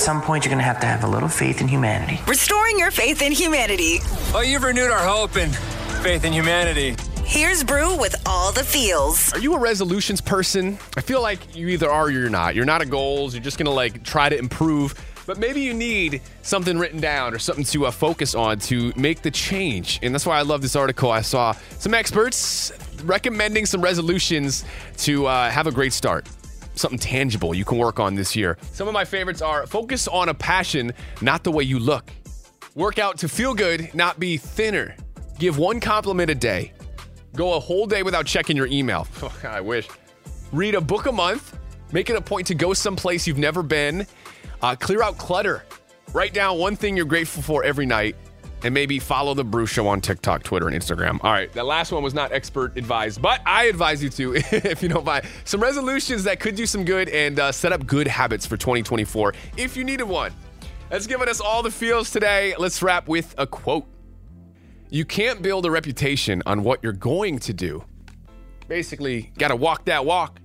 at some point, you're going to have to have a little faith in humanity. Restoring your faith in humanity. Oh, you've renewed our hope and faith in humanity. Here's Brew with all the feels. Are you a resolutions person? I feel like you either are or you're not. You're not a goals. You're just gonna like try to improve, but maybe you need something written down or something to uh, focus on to make the change. And that's why I love this article. I saw some experts recommending some resolutions to uh, have a great start. Something tangible you can work on this year. Some of my favorites are focus on a passion, not the way you look. Work out to feel good, not be thinner. Give one compliment a day. Go a whole day without checking your email. Oh, I wish. Read a book a month. Make it a point to go someplace you've never been. Uh, clear out clutter. Write down one thing you're grateful for every night. And maybe follow the Brew Show on TikTok, Twitter, and Instagram. All right, that last one was not expert advised, but I advise you to, if you don't mind, some resolutions that could do some good and uh, set up good habits for 2024 if you needed one. That's giving us all the feels today. Let's wrap with a quote. You can't build a reputation on what you're going to do. Basically, got to walk that walk.